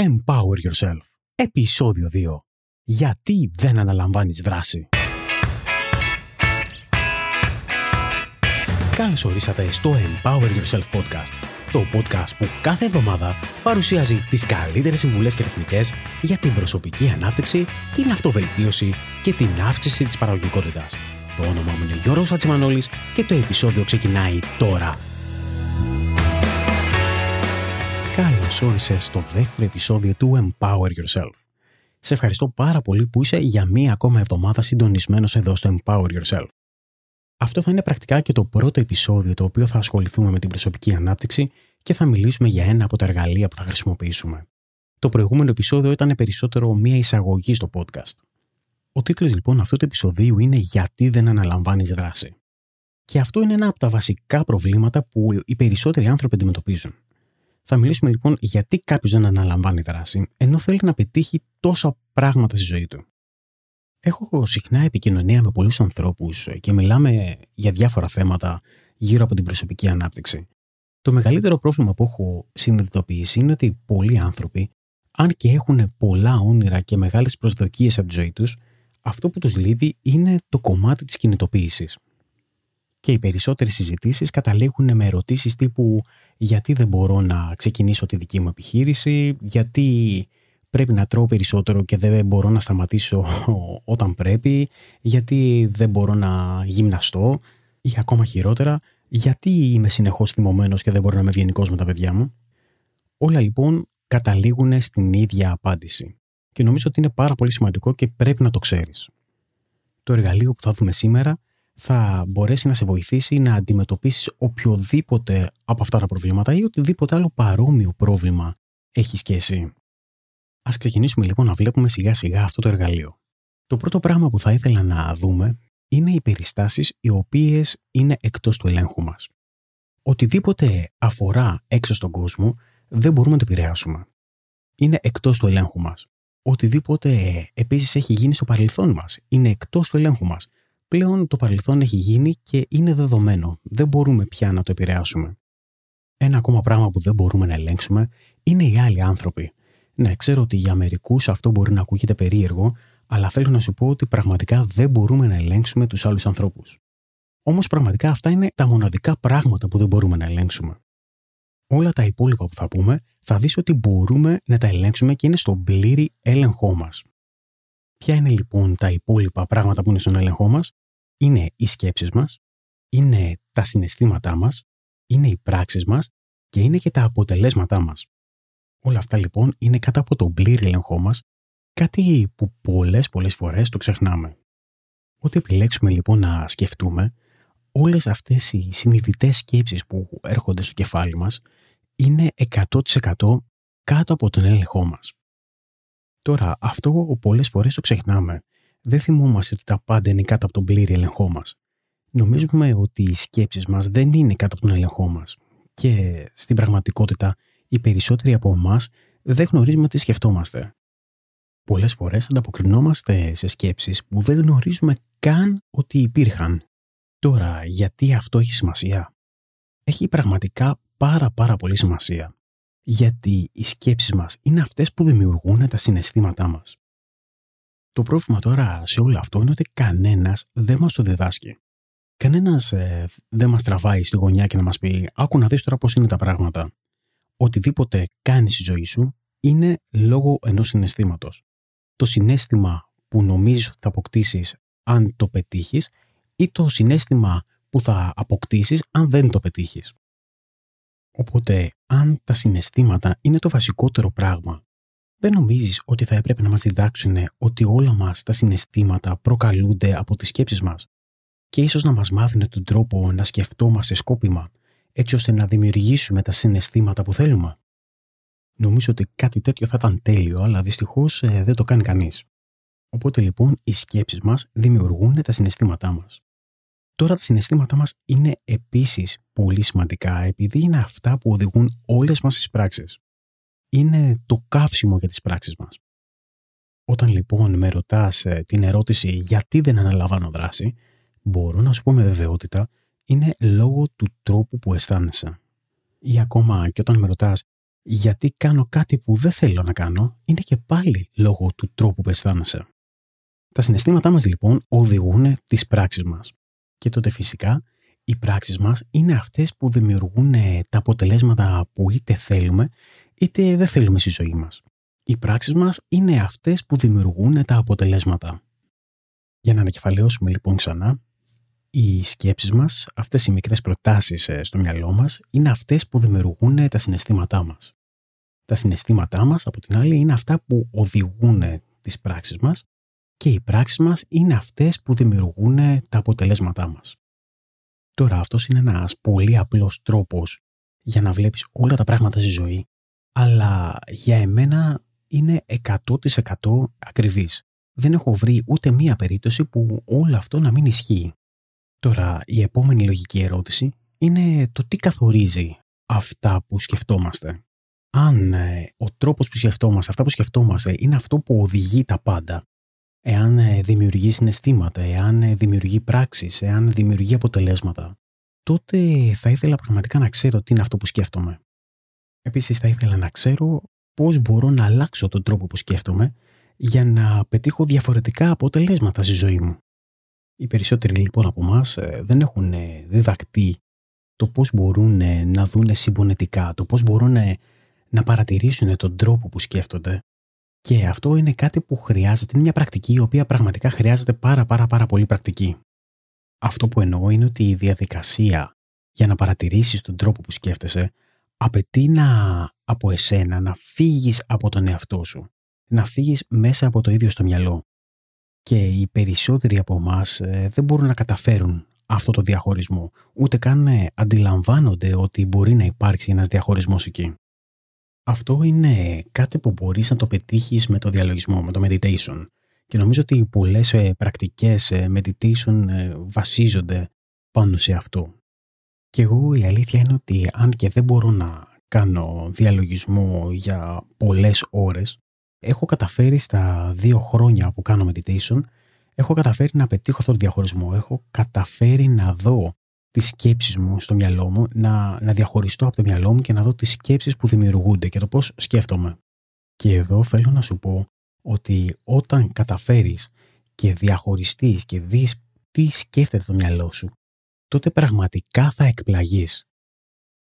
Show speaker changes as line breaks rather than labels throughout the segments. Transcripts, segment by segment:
Empower Yourself. Επισόδιο 2. Γιατί δεν αναλαμβάνεις δράση; Καλώς ορίσατε στο Empower Yourself Podcast. Το podcast που κάθε εβδομάδα παρουσιάζει τις καλύτερες συμβουλές και τεχνικές για την προσωπική ανάπτυξη, την αυτοβελτίωση και την αύξηση της παραγωγικότητας. Το όνομά μου είναι Γιώργος Ατσιμανόλης και το επεισόδιο ξεκινάει τώρα. Καλώς όρισες στο δεύτερο επεισόδιο του Empower Yourself. Σε ευχαριστώ πάρα πολύ που είσαι για μία ακόμα εβδομάδα συντονισμένος εδώ στο Empower Yourself. Αυτό θα είναι πρακτικά και το πρώτο επεισόδιο το οποίο θα ασχοληθούμε με την προσωπική ανάπτυξη και θα μιλήσουμε για ένα από τα εργαλεία που θα χρησιμοποιήσουμε. Το προηγούμενο επεισόδιο ήταν περισσότερο μία εισαγωγή στο podcast. Ο τίτλος λοιπόν αυτού του επεισοδίου είναι «Γιατί δεν αναλαμβάνεις δράση». Και αυτό είναι ένα από τα βασικά προβλήματα που οι περισσότεροι άνθρωποι αντιμετωπίζουν. Θα μιλήσουμε λοιπόν γιατί κάποιος δεν αναλαμβάνει δράση, ενώ θέλει να πετύχει τόσα πράγματα στη ζωή του. Έχω συχνά επικοινωνία με πολλούς ανθρώπους και μιλάμε για διάφορα θέματα γύρω από την προσωπική ανάπτυξη. Το μεγαλύτερο πρόβλημα που έχω συνειδητοποιήσει είναι ότι πολλοί άνθρωποι, αν και έχουν πολλά όνειρα και μεγάλες προσδοκίες από τη ζωή τους, αυτό που τους λείπει είναι το κομμάτι της κινητοποίησης και οι περισσότερες συζητήσεις καταλήγουν με ερωτήσεις τύπου γιατί δεν μπορώ να ξεκινήσω τη δική μου επιχείρηση, γιατί πρέπει να τρώω περισσότερο και δεν μπορώ να σταματήσω όταν πρέπει, γιατί δεν μπορώ να γυμναστώ; Ή ακόμα χειρότερα, γιατί είμαι συνεχώς θυμωμένος και δεν μπορώ να είμαι ευγενικός με τα παιδιά μου; Όλα λοιπόν καταλήγουν στην ίδια απάντηση και νομίζω ότι είναι πάρα πολύ σημαντικό και πρέπει να το ξέρεις. Το εργαλείο που θα δούμε σήμερα θα μπορέσει να σε βοηθήσει να αντιμετωπίσεις οποιοδήποτε από αυτά τα προβλήματα ή οτιδήποτε άλλο παρόμοιο πρόβλημα έχεις και εσύ. Ας ξεκινήσουμε λοιπόν να βλέπουμε σιγά σιγά αυτό το εργαλείο. Το πρώτο πράγμα που θα ήθελα να δούμε είναι οι περιστάσεις οι οποίες είναι εκτός του ελέγχου μας. Οτιδήποτε αφορά έξω στον κόσμο δεν μπορούμε να το επηρεάσουμε. Είναι εκτός του ελέγχου μας. Οτιδήποτε επίσης έχει γίνει στο παρελθόν μας είναι εκτός του ελέγχου μας πλέον το παρελθόν έχει γίνει και είναι δεδομένο. Δεν μπορούμε πια να το επηρεάσουμε. Ένα ακόμα πράγμα που δεν μπορούμε να ελέγξουμε είναι οι άλλοι άνθρωποι. Ναι, ξέρω ότι για μερικούς αυτό μπορεί να ακούγεται περίεργο, αλλά θέλω να σου πω ότι πραγματικά δεν μπορούμε να ελέγξουμε τους άλλους ανθρώπους. Όμως πραγματικά αυτά είναι τα μοναδικά πράγματα που δεν μπορούμε να ελέγξουμε. Όλα τα υπόλοιπα που θα πούμε θα δεις ότι μπορούμε να τα ελέγξουμε και είναι στον πλήρη έλεγχό μας. Ποια είναι λοιπόν τα υπόλοιπα πράγματα που είναι στον έλεγχό μας, είναι οι σκέψεις μας, είναι τα συναισθήματά μας, είναι οι πράξεις μας και είναι και τα αποτελέσματά μας. Όλα αυτά λοιπόν είναι κάτω από τον πλήρη έλεγχό μας, κάτι που πολλές πολλές φορές το ξεχνάμε. Ό,τι επιλέξουμε λοιπόν να σκεφτούμε, όλες αυτές οι συνειδητές σκέψεις που έρχονται στο κεφάλι μας είναι 100% κάτω από τον έλεγχό μας. Τώρα, αυτό πολλές φορές το ξεχνάμε. Δεν θυμόμαστε ότι τα πάντα είναι κάτω από τον πλήρη έλεγχό μας. Νομίζουμε ότι οι σκέψεις μας δεν είναι κάτω από τον έλεγχό μας. Και στην πραγματικότητα, οι περισσότεροι από εμάς δεν γνωρίζουμε τι σκεφτόμαστε. Πολλές φορές ανταποκρινόμαστε σε σκέψεις που δεν γνωρίζουμε καν ότι υπήρχαν. Τώρα, γιατί αυτό έχει σημασία; Έχει πραγματικά πάρα πάρα πολύ σημασία γιατί οι σκέψεις μας είναι αυτές που δημιουργούν τα συναισθήματά μας. Το πρόβλημα τώρα σε όλο αυτό είναι ότι κανένας δεν μας το διδάσκει. Κανένας ε, δεν μας τραβάει στη γωνιά και να μας πει «Άκου να δεις τώρα πώς είναι τα πράγματα». Οτιδήποτε κάνεις στη ζωή σου είναι λόγω ενός συναισθήματος. Το συνέστημα που νομίζεις ότι θα αποκτήσεις αν το πετύχεις ή το συνέστημα που θα αποκτήσεις αν δεν το πετύχεις. Οπότε, αν τα συναισθήματα είναι το βασικότερο πράγμα, δεν νομίζεις ότι θα έπρεπε να μας διδάξουν ότι όλα μας τα συναισθήματα προκαλούνται από τις σκέψεις μας; Και ίσως να μας μάθουν τον τρόπο να σκεφτόμαστε σκόπιμα έτσι ώστε να δημιουργήσουμε τα συναισθήματα που θέλουμε; Νομίζω ότι κάτι τέτοιο θα ήταν τέλειο, αλλά δυστυχώς ε, δεν το κάνει κανείς. Οπότε λοιπόν οι σκέψεις μας δημιουργούν τα συναισθήματά μας. Τώρα τα συναισθήματά μας είναι επίσης πολύ σημαντικά επειδή είναι αυτά που οδηγούν όλες μας τις πράξεις. Είναι το καύσιμο για τις πράξεις μας. Όταν λοιπόν με ρωτάς ε, την ερώτηση γιατί δεν αναλαμβάνω δράση, μπορώ να σου πω με βεβαιότητα είναι λόγω του τρόπου που αισθάνεσαι. Ή ακόμα και όταν με ρωτάς γιατί κάνω κάτι που δεν θέλω να κάνω, είναι και πάλι λόγω του τρόπου που αισθάνεσαι. Τα συναισθήματά μας λοιπόν οδηγούν τις πράξεις μας. Και τότε φυσικά οι πράξεις μας είναι αυτές που δημιουργούν τα αποτελέσματα που είτε θέλουμε είτε δεν θέλουμε στη ζωή μας. Οι πράξεις μας είναι αυτές που δημιουργούν τα αποτελέσματα. Για να ανακεφαλαιώσουμε λοιπόν ξανά, οι σκέψεις μας, αυτές οι μικρές προτάσεις ε, στο μυαλό μας, είναι αυτές που δημιουργούν τα συναισθήματά μας. Τα συναισθήματά μας, από την άλλη, είναι αυτά που οδηγούν τις πράξεις μας και οι πράξεις μας είναι αυτές που δημιουργούν τα αποτελέσματά μας. Τώρα αυτός είναι ένας πολύ απλός τρόπος για να βλέπεις όλα τα πράγματα στη ζωή, αλλά για εμένα είναι 100% ακριβής. Δεν έχω βρει ούτε μία περίπτωση που όλο αυτό να μην ισχύει. Τώρα, η επόμενη λογική ερώτηση είναι το τι καθορίζει αυτά που σκεφτόμαστε. Αν ε, ο τρόπος που σκεφτόμαστε, αυτά που σκεφτόμαστε είναι αυτό που οδηγεί τα πάντα, εάν ε, δημιουργεί συναισθήματα, εάν ε, δημιουργεί πράξεις, εάν δημιουργεί αποτελέσματα, τότε θα ήθελα πραγματικά να ξέρω τι είναι αυτό που σκέφτομαι. Επίσης θα ήθελα να ξέρω πώς μπορώ να αλλάξω τον τρόπο που σκέφτομαι για να πετύχω διαφορετικά αποτελέσματα στη ζωή μου. Οι περισσότεροι λοιπόν από εμάς δεν έχουν διδακτεί το πώς μπορούν να δουν συμπονετικά, το πώς μπορούν να παρατηρήσουν τον τρόπο που σκέφτονται και αυτό είναι κάτι που χρειάζεται, είναι μια πρακτική η οποία πραγματικά χρειάζεται πάρα πάρα πάρα πολύ πρακτική. Αυτό που εννοώ είναι ότι η διαδικασία για να παρατηρήσεις τον τρόπο που σκέφτεσαι απαιτεί να από εσένα να φύγεις από τον εαυτό σου, να φύγεις μέσα από το ίδιο στο μυαλό. Και οι περισσότεροι από εμάς ε, δεν μπορούν να καταφέρουν αυτό το διαχωρισμό, ούτε καν ε, αντιλαμβάνονται ότι μπορεί να υπάρξει ένας διαχωρισμός εκεί. Αυτό είναι κάτι που μπορείς να το πετύχεις με το διαλογισμό, με το meditation. Και νομίζω ότι πολλές ε, πρακτικές ε, meditation ε, βασίζονται πάνω σε αυτό. Και εγώ η αλήθεια είναι ότι αν και δεν μπορώ να κάνω διαλογισμό για πολλές ώρες, έχω καταφέρει στα δύο χρόνια που κάνω meditation, έχω καταφέρει να πετύχω αυτό το διαχωρισμό. Έχω καταφέρει να δω τις σκέψεις μου στο μυαλό μου, να, να διαχωριστώ από το μυαλό μου και να δω τις σκέψεις που δημιουργούνται και το πώς σκέφτομαι. Και εδώ θέλω να σου πω ότι όταν καταφέρεις και διαχωριστείς και δεις τι σκέφτεται το μυαλό σου, τότε πραγματικά θα εκπλαγείς.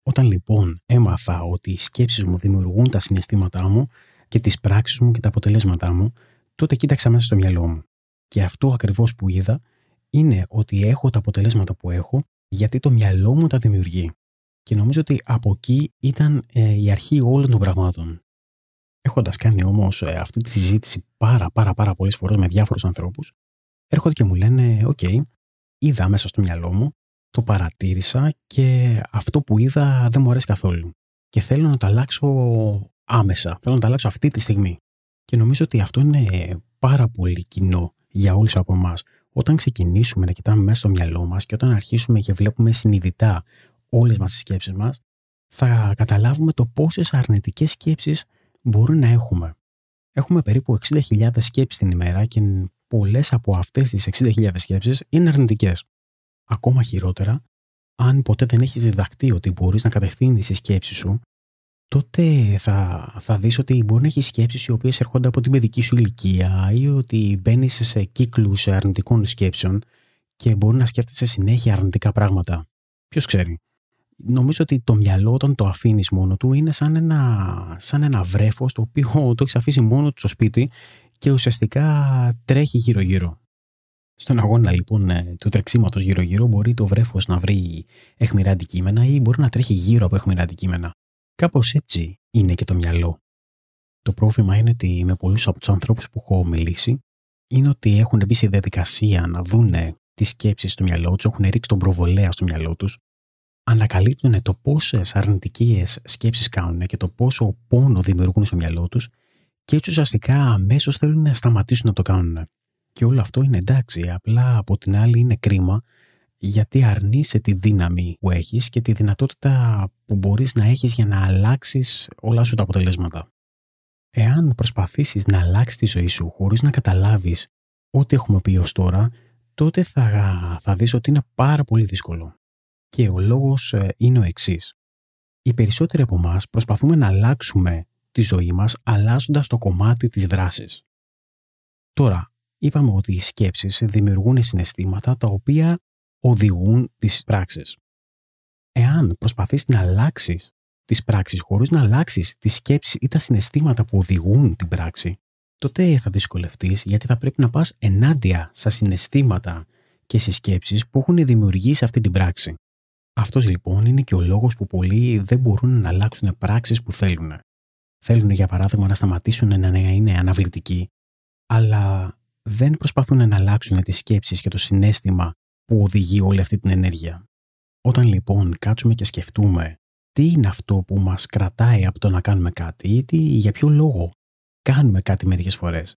Όταν λοιπόν έμαθα ότι οι σκέψεις μου δημιουργούν τα συναισθήματά μου και τις πράξεις μου και τα αποτελέσματά μου, τότε κοίταξα μέσα στο μυαλό μου. Και αυτό ακριβώς που είδα είναι ότι έχω τα αποτελέσματα που έχω γιατί το μυαλό μου τα δημιουργεί. Και νομίζω ότι από εκεί ήταν ε, η αρχή όλων των πραγμάτων. Έχοντας κάνει όμως ε, αυτή τη συζήτηση πάρα πάρα πάρα πολλές φορές με διάφορους ανθρώπους, έρχονται και μου λένε: Οκ, είδα μέσα στο μυαλό μου, το παρατήρησα και αυτό που είδα δεν μου αρέσει καθόλου. Και θέλω να το αλλάξω άμεσα. Θέλω να το αλλάξω αυτή τη στιγμή. Και νομίζω ότι αυτό είναι πάρα πολύ κοινό για όλους από εμάς όταν ξεκινήσουμε να κοιτάμε μέσα στο μυαλό μας και όταν αρχίσουμε και βλέπουμε συνειδητά όλες μας τις σκέψεις μας, θα καταλάβουμε το πόσες αρνητικές σκέψεις μπορούν να έχουμε. Έχουμε περίπου 60.000 σκέψεις την ημέρα και πολλές από αυτές τις 60.000 σκέψεις είναι αρνητικές. Ακόμα χειρότερα, αν ποτέ δεν έχεις διδαχτεί ότι μπορείς να κατευθύνεις τις σκέψεις σου τότε θα, θα δεις ότι μπορεί να έχεις σκέψεις οι οποίες έρχονται από την παιδική σου ηλικία ή ότι μπαίνεις σε κύκλους αρνητικών σκέψεων και μπορεί να σκέφτεσαι συνέχεια αρνητικά πράγματα. Ποιος ξέρει. Νομίζω ότι το μυαλό όταν το αφήνεις μόνο του είναι σαν ένα, σαν ένα βρέφος το οποίο το έχεις αφήσει μόνο του στο σπίτι και ουσιαστικά τρέχει γύρω-γύρω. Στον αγώνα λοιπόν ε, του τρεξίματος γύρω-γύρω μπορεί το βρέφος να βρει αιχμηρά αντικείμενα ή μπορεί να τρέχει γύρω από αιχμηρά αντικείμενα. Κάπως έτσι είναι και το μυαλό. Το πρόβλημα είναι ότι με πολλούς από τους ανθρώπους που έχω μιλήσει είναι ότι έχουν μπει σε διαδικασία να δούνε τις σκέψεις στο μυαλό τους, έχουν ρίξει τον προβολέα στο μυαλό τους, ανακαλύπτουν το πόσες αρνητικές σκέψεις κάνουν και το πόσο πόνο δημιουργούν στο μυαλό τους και έτσι ουσιαστικά αμέσως θέλουν να σταματήσουν να το κάνουν. Και όλο αυτό είναι εντάξει, απλά από την άλλη είναι κρίμα γιατί αρνείσαι τη δύναμη που έχεις και τη δυνατότητα που μπορείς να έχεις για να αλλάξεις όλα σου τα αποτελέσματα. Εάν προσπαθήσεις να αλλάξεις τη ζωή σου χωρίς να καταλάβεις ό,τι έχουμε πει ως τώρα, τότε θα, θα δεις ότι είναι πάρα πολύ δύσκολο. Και ο λόγος ε, είναι ο εξής. Οι περισσότεροι από εμάς προσπαθούμε να αλλάξουμε τη ζωή μας αλλάζοντας το κομμάτι της δράσης. Τώρα, είπαμε ότι οι σκέψεις δημιουργούν συναισθήματα τα οποία οδηγούν τις πράξεις. Εάν προσπαθείς να αλλάξεις τις πράξεις χωρίς να αλλάξεις τις σκέψεις ή τα συναισθήματα που οδηγούν την πράξη, τότε θα δυσκολευτείς γιατί θα πρέπει να πας ενάντια στα συναισθήματα και στις σκέψεις που έχουν δημιουργήσει αυτή την πράξη. Αυτός λοιπόν είναι και ο λόγος που πολλοί δεν μπορούν να αλλάξουν πράξεις που θέλουν. Θέλουν για παράδειγμα να σταματήσουν να είναι αναβλητικοί, αλλά δεν προσπαθούν να αλλάξουν τις σκέψεις και το συνέστημα που οδηγεί όλη αυτή την ενέργεια. Όταν λοιπόν κάτσουμε και σκεφτούμε τι είναι αυτό που μας κρατάει από το να κάνουμε κάτι ή τι, για ποιο λόγο κάνουμε κάτι μερικές φορές,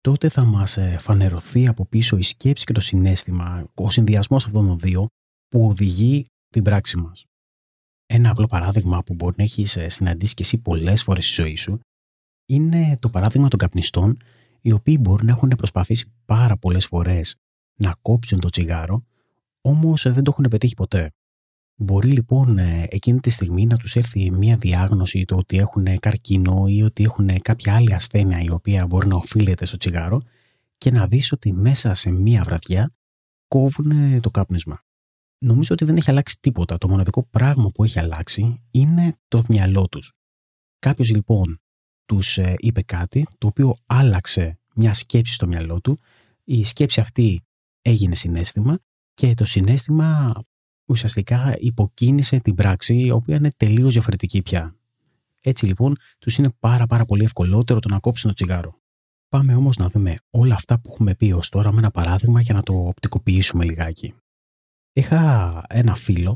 τότε θα μας ε, φανερωθεί από πίσω η σκέψη και το συνέστημα, ο συνδυασμός αυτών των δύο που οδηγεί την πράξη μας. Ένα απλό παράδειγμα που μπορεί να έχεις ε, συναντήσει και εσύ πολλές φορές στη ζωή σου είναι το παράδειγμα των καπνιστών οι οποίοι μπορεί να έχουν προσπαθήσει πάρα πολλές φορές να κόψουν το τσιγάρο όμως ε, δεν το έχουν πετύχει ποτέ. Μπορεί λοιπόν ε, εκείνη τη στιγμή να τους έρθει μια διάγνωση το ότι έχουν καρκίνο ή ότι έχουν κάποια άλλη ασθένεια η οποία μπορεί να οφείλεται στο τσιγάρο και να δεις ότι μέσα σε μια βραδιά κόβουν το κάπνισμα. Νομίζω ότι δεν έχει αλλάξει τίποτα. Το μοναδικό πράγμα που έχει αλλάξει είναι το μυαλό τους. Κάποιος λοιπόν τους ε, είπε κάτι το οποίο άλλαξε μια σκέψη στο μυαλό του. Η σκέψη αυτή έγινε συνέστημα και το συνέστημα ουσιαστικά υποκίνησε την πράξη, η οποία είναι τελείως διαφορετική πια. Έτσι λοιπόν, τους είναι πάρα πάρα πολύ ευκολότερο το να κόψουν το τσιγάρο. Πάμε όμως να δούμε όλα αυτά που έχουμε πει ως τώρα με ένα παράδειγμα για να το οπτικοποιήσουμε λιγάκι. Είχα ένα φίλο,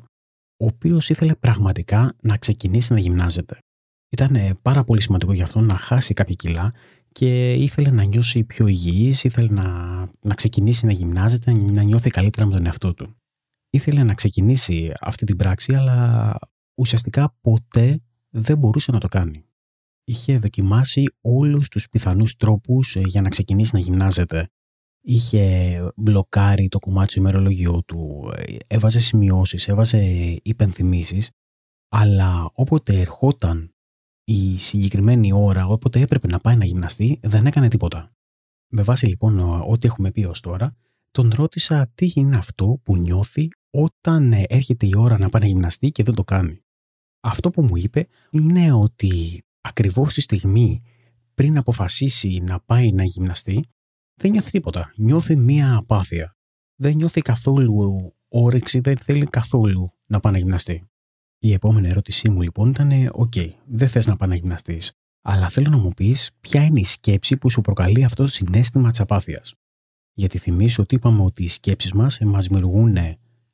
ο οποίος ήθελε πραγματικά να ξεκινήσει να γυμνάζεται. Ήταν πάρα πολύ σημαντικό για αυτό να χάσει κάποια κιλά και ήθελε να νιώσει πιο υγιής, ήθελε να, να ξεκινήσει να γυμνάζεται, να νιώθει καλύτερα με τον εαυτό του ήθελε να ξεκινήσει αυτή την πράξη, αλλά ουσιαστικά ποτέ δεν μπορούσε να το κάνει. Είχε δοκιμάσει όλους τους πιθανούς τρόπους ε, για να ξεκινήσει να γυμνάζεται. Είχε μπλοκάρει το κομμάτι του ημερολογιού του, ε, έβαζε σημειώσεις, έβαζε υπενθυμίσεις, αλλά όποτε ερχόταν η συγκεκριμένη ώρα, όποτε έπρεπε να πάει να γυμναστεί, δεν έκανε τίποτα. Με βάση λοιπόν ό,τι έχουμε πει ως τώρα, τον ρώτησα τι είναι αυτό που νιώθει όταν ε, έρχεται η ώρα να πάει να γυμναστεί και δεν το κάνει. Αυτό που μου είπε είναι ότι ακριβώς τη στιγμή πριν αποφασίσει να πάει να γυμναστεί δεν νιώθει τίποτα. Νιώθει μία απάθεια. Δεν νιώθει καθόλου όρεξη, δεν θέλει καθόλου να πάει να γυμναστεί. Η επόμενη ερώτησή μου λοιπόν ήταν «OK, δεν θες να πάει να γυμναστείς, αλλά θέλω να μου πεις ποια είναι η σκέψη που σου προκαλεί αυτό το συναίσθημα της απάθειας». Γιατί θυμήσου ότι είπαμε ότι οι σκέψεις μας μας δημιουργούν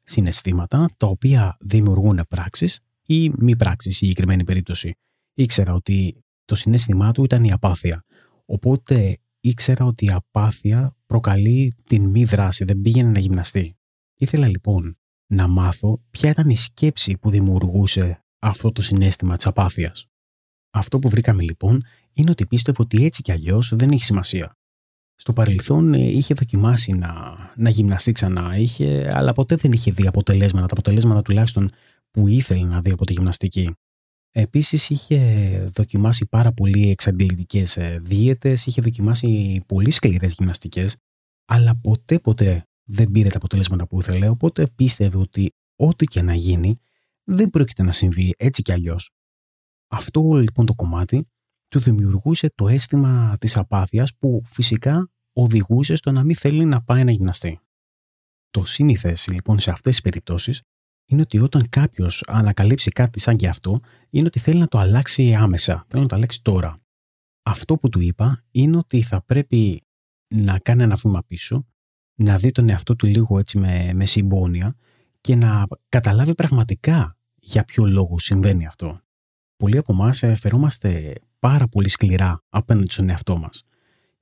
συναισθήματα τα οποία δημιουργούν πράξεις ή μη πράξεις στη συγκεκριμένη περίπτωση. Ήξερα ότι το συναίσθημά του ήταν η απάθεια. Οπότε ήξερα ότι η απάθεια προκαλεί την μη δράση, δεν πήγαινε να γυμναστεί. Ήθελα λοιπόν να μάθω ποια ήταν η σκέψη που δημιουργούσε αυτό το συνέστημα της απάθειας. Αυτό που βρήκαμε λοιπόν είναι ότι πίστευε ότι έτσι κι αλλιώς δεν έχει σημασία στο παρελθόν ε, είχε δοκιμάσει να, να γυμναστεί ξανά, είχε, αλλά ποτέ δεν είχε δει αποτελέσματα, τα αποτελέσματα τουλάχιστον που ήθελε να δει από τη γυμναστική. Επίσης είχε δοκιμάσει πάρα πολύ εξαντλητικές ε, δίαιτες, είχε δοκιμάσει πολύ σκληρές γυμναστικές, αλλά ποτέ ποτέ δεν πήρε τα αποτελέσματα που ήθελε, οπότε πίστευε ότι ό,τι και να γίνει δεν πρόκειται να συμβεί έτσι κι αλλιώς. Αυτό λοιπόν το κομμάτι του δημιουργούσε το αίσθημα της απάθειας που φυσικά οδηγούσε στο να μην θέλει να πάει να γυμναστεί. Το σύνηθες λοιπόν σε αυτές τις περιπτώσεις είναι ότι όταν κάποιος ανακαλύψει κάτι σαν και αυτό, είναι ότι θέλει να το αλλάξει άμεσα, θέλει να το αλλάξει τώρα. Αυτό που του είπα είναι ότι θα πρέπει να κάνει ένα βήμα πίσω, να δει τον εαυτό του λίγο έτσι με, με συμπόνια και να καταλάβει πραγματικά για ποιο λόγο συμβαίνει αυτό. Πολλοί από εμάς φερόμαστε πάρα πολύ σκληρά απέναντι στον εαυτό μας.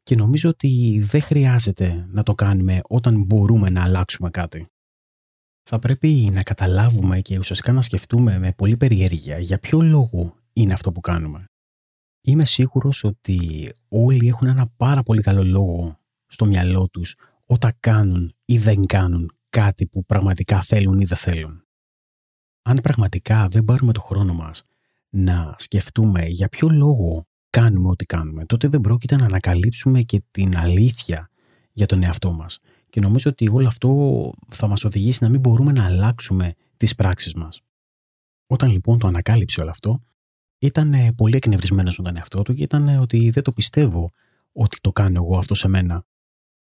Και νομίζω ότι δεν χρειάζεται να το κάνουμε όταν μπορούμε να αλλάξουμε κάτι. Θα πρέπει να καταλάβουμε και ουσιαστικά να σκεφτούμε με πολύ περιέργεια για ποιο λόγο είναι αυτό που κάνουμε. Είμαι σίγουρος ότι όλοι έχουν ένα πάρα πολύ καλό λόγο στο μυαλό τους όταν κάνουν ή δεν κάνουν κάτι που πραγματικά θέλουν ή δεν θέλουν. αν πραγματικά δεν πάρουμε το χρόνο μας να σκεφτούμε για ποιο λόγο κάνουμε ό,τι κάνουμε, τότε δεν πρόκειται να ανακαλύψουμε και την αλήθεια για τον εαυτό μας. Και νομίζω ότι όλο αυτό θα μας οδηγήσει να μην μπορούμε να αλλάξουμε τις πράξεις μας. Όταν λοιπόν το ανακάλυψε όλο αυτό, ήταν πολύ εκνευρισμένος με τον εαυτό του και ήταν ότι δεν το πιστεύω ότι το κάνω εγώ αυτό σε μένα.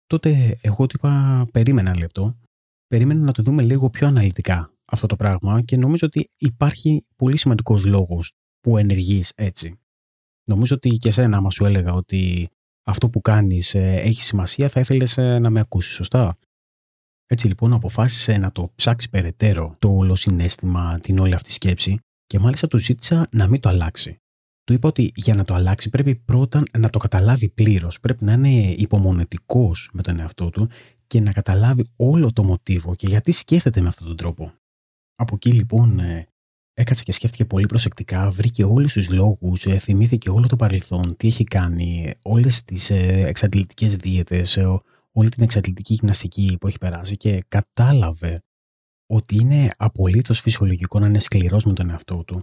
Τότε εγώ του είπα περίμενα ένα λεπτό, περίμενα να το δούμε λίγο πιο αναλυτικά αυτό το πράγμα και νομίζω ότι υπάρχει πολύ σημαντικός λόγος που ενεργείς έτσι. Νομίζω ότι και εσένα άμα σου έλεγα ότι αυτό που κάνεις ε, έχει σημασία θα ήθελες ε, να με ακούσεις, σωστά; Έτσι λοιπόν αποφάσισε να το ψάξεις περαιτέρω το όλο συνέστημα, την όλη αυτή σκέψη και μάλιστα του ζήτησα να μην το αλλάξει. Του είπα ότι για να το αλλάξει πρέπει πρώτα να το καταλάβει πλήρως. Πρέπει να είναι υπομονετικός με τον εαυτό του και να καταλάβει όλο το μοτίβο και γιατί σκέφτεται με αυτόν τον τρόπο. Από εκεί λοιπόν ε, έκατσε και σκέφτηκε πολύ προσεκτικά, βρήκε όλους τους λόγους, ε, θυμήθηκε όλο το παρελθόν, τι έχει κάνει, όλες τις ε, εξαντλητικές δίαιτες, όλη την εξαντλητική γυμναστική που έχει περάσει και κατάλαβε ότι είναι απολύτως φυσιολογικό να είναι σκληρός με τον εαυτό του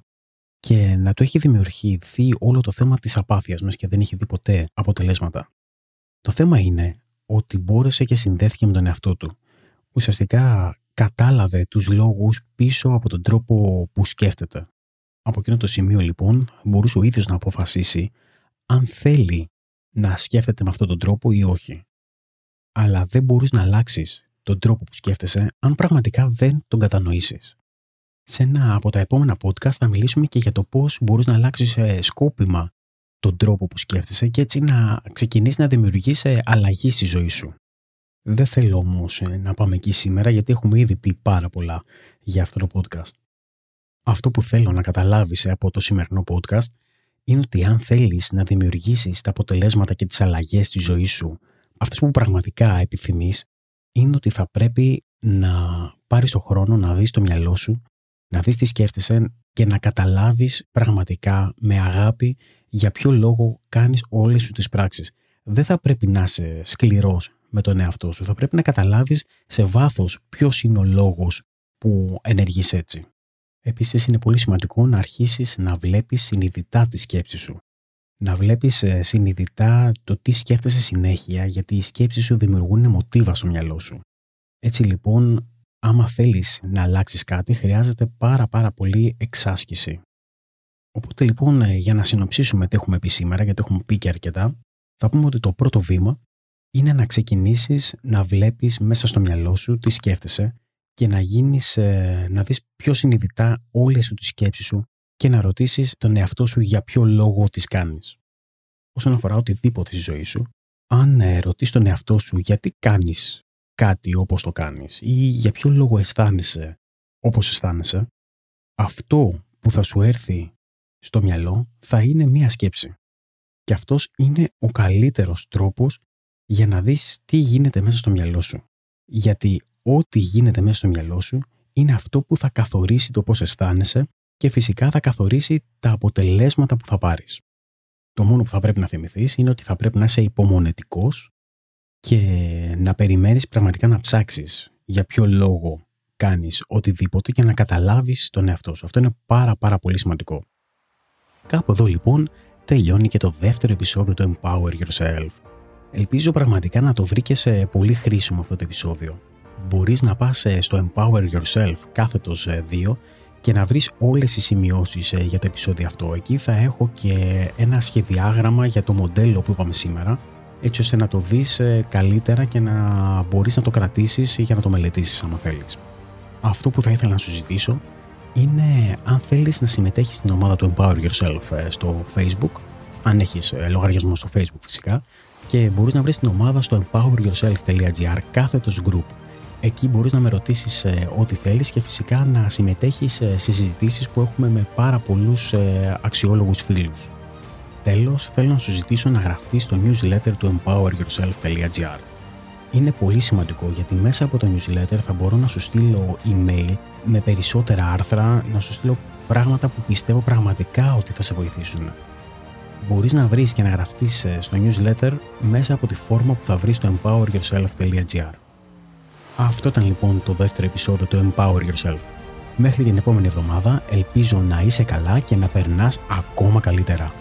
και να το έχει δημιουργηθεί όλο το θέμα της απάθειας μας και δεν έχει δει ποτέ αποτελέσματα. Το θέμα είναι ότι μπόρεσε και συνδέθηκε με τον εαυτό του. Ουσιαστικά κατάλαβε τους λόγους πίσω από τον τρόπο που σκέφτεται. Από εκείνο το σημείο λοιπόν μπορούσε ο ίδιος να αποφασίσει αν θέλει να σκέφτεται με αυτόν τον τρόπο ή όχι. Αλλά δεν μπορείς να αλλάξεις τον τρόπο που σκέφτεσαι αν πραγματικά δεν τον κατανοήσεις. Σε ένα από τα επόμενα podcast θα μιλήσουμε και για το πώς μπορείς να αλλάξεις ε, σκόπιμα τον τρόπο που σκέφτεσαι και έτσι να ξεκινήσεις να δημιουργήσει ε, αλλαγή στη ζωή σου. Δεν θέλω όμως ε, να πάμε εκεί σήμερα γιατί έχουμε ήδη πει πάρα πολλά για αυτό το podcast. Αυτό που θέλω να καταλάβεις από το σημερινό podcast είναι ότι αν θέλεις να δημιουργήσεις τα αποτελέσματα και τις αλλαγές στη ζωή σου, αυτές που πραγματικά επιθυμείς, είναι ότι θα πρέπει να πάρεις το χρόνο να δεις το μυαλό σου, να δεις τι σκέφτεσαι και να καταλάβεις πραγματικά με αγάπη για ποιο λόγο κάνεις όλες σου τις πράξεις. Δεν θα πρέπει να είσαι σκληρός με τον εαυτό σου. Θα πρέπει να καταλάβεις σε βάθος ποιος είναι ο λόγος που ενεργείς έτσι. Επίσης είναι πολύ σημαντικό να αρχίσεις να βλέπεις συνειδητά τη σκέψη σου. Να βλέπεις ε, συνειδητά το τι σκέφτεσαι συνέχεια γιατί οι σκέψεις σου δημιουργούν μοτίβα στο μυαλό σου. Έτσι λοιπόν, άμα θέλεις να αλλάξεις κάτι, χρειάζεται πάρα πάρα πολύ εξάσκηση. Οπότε λοιπόν, ε, για να συνοψίσουμε τι έχουμε πει σήμερα, γιατί έχουμε πει και αρκετά, θα πούμε ότι το πρώτο βήμα είναι να ξεκινήσεις να βλέπεις μέσα στο μυαλό σου τι σκέφτεσαι και να γίνεις, ε, να δεις πιο συνειδητά όλες σου τις σκέψεις σου και να ρωτήσεις τον εαυτό σου για ποιο λόγο τις κάνεις. Όσον αφορά οτιδήποτε στη ζωή σου, αν ε, ρωτήσεις τον εαυτό σου γιατί κάνεις κάτι όπως το κάνεις ή για ποιο λόγο αισθάνεσαι όπως αισθάνεσαι, αυτό που θα σου έρθει στο μυαλό θα είναι μία σκέψη. Και αυτός είναι ο καλύτερος τρόπος για να δεις τι γίνεται μέσα στο μυαλό σου. Γιατί ό,τι γίνεται μέσα στο μυαλό σου είναι αυτό που θα καθορίσει το πώς αισθάνεσαι και φυσικά θα καθορίσει τα αποτελέσματα που θα πάρεις. Το μόνο που θα πρέπει να θυμηθείς είναι ότι θα πρέπει να είσαι υπομονετικός και να περιμένεις πραγματικά να ψάξεις για ποιο λόγο κάνεις οτιδήποτε και να καταλάβεις τον εαυτό σου. Αυτό είναι πάρα πάρα πολύ σημαντικό. Κάπου εδώ λοιπόν τελειώνει και το δεύτερο επεισόδιο του Empower Yourself. Ελπίζω πραγματικά να το βρήκες πολύ χρήσιμο αυτό το επεισόδιο. Μπορείς να πας ε, στο Empower Yourself κάθετος 2 ε, και να βρεις όλες τις σημειώσεις ε, για το επεισόδιο αυτό. Εκεί θα έχω και ένα σχεδιάγραμμα για το μοντέλο που είπαμε σήμερα, έτσι ώστε να το δεις καλύτερα και να μπορείς να το κρατήσεις για να το μελετήσεις άμα θέλεις. Αυτό που θα ήθελα να σου ζητήσω είναι αν θέλεις να συμμετέχεις στην ομάδα του Empower Yourself στο Facebook, αν έχεις λογαριασμό στο Facebook φυσικά, και μπορείς να βρεις την ομάδα στο empoweryourself.gr κάθετος group. Εκεί μπορείς να με ρωτήσεις ε, ό,τι θέλεις και φυσικά να συμμετέχεις ε, σε συζητήσεις που έχουμε με πάρα πολλούς ε, αξιόλογους φίλους. Τέλος, θέλω να σου ζητήσω να γραφτείς στο newsletter του empoweryourself.gr. Είναι πολύ σημαντικό γιατί μέσα από το newsletter θα μπορώ να σου στείλω email με περισσότερα άρθρα, να σου στείλω πράγματα που πιστεύω πραγματικά ότι θα σε βοηθήσουν μπορείς να βρεις και να γραφτείς ε, στο newsletter μέσα από τη φόρμα που θα βρεις στο empoweryourself.gr. Αυτό ήταν λοιπόν το δεύτερο επεισόδιο του Empower Yourself. Μέχρι την επόμενη εβδομάδα ελπίζω να είσαι καλά και να περνάς ακόμα καλύτερα.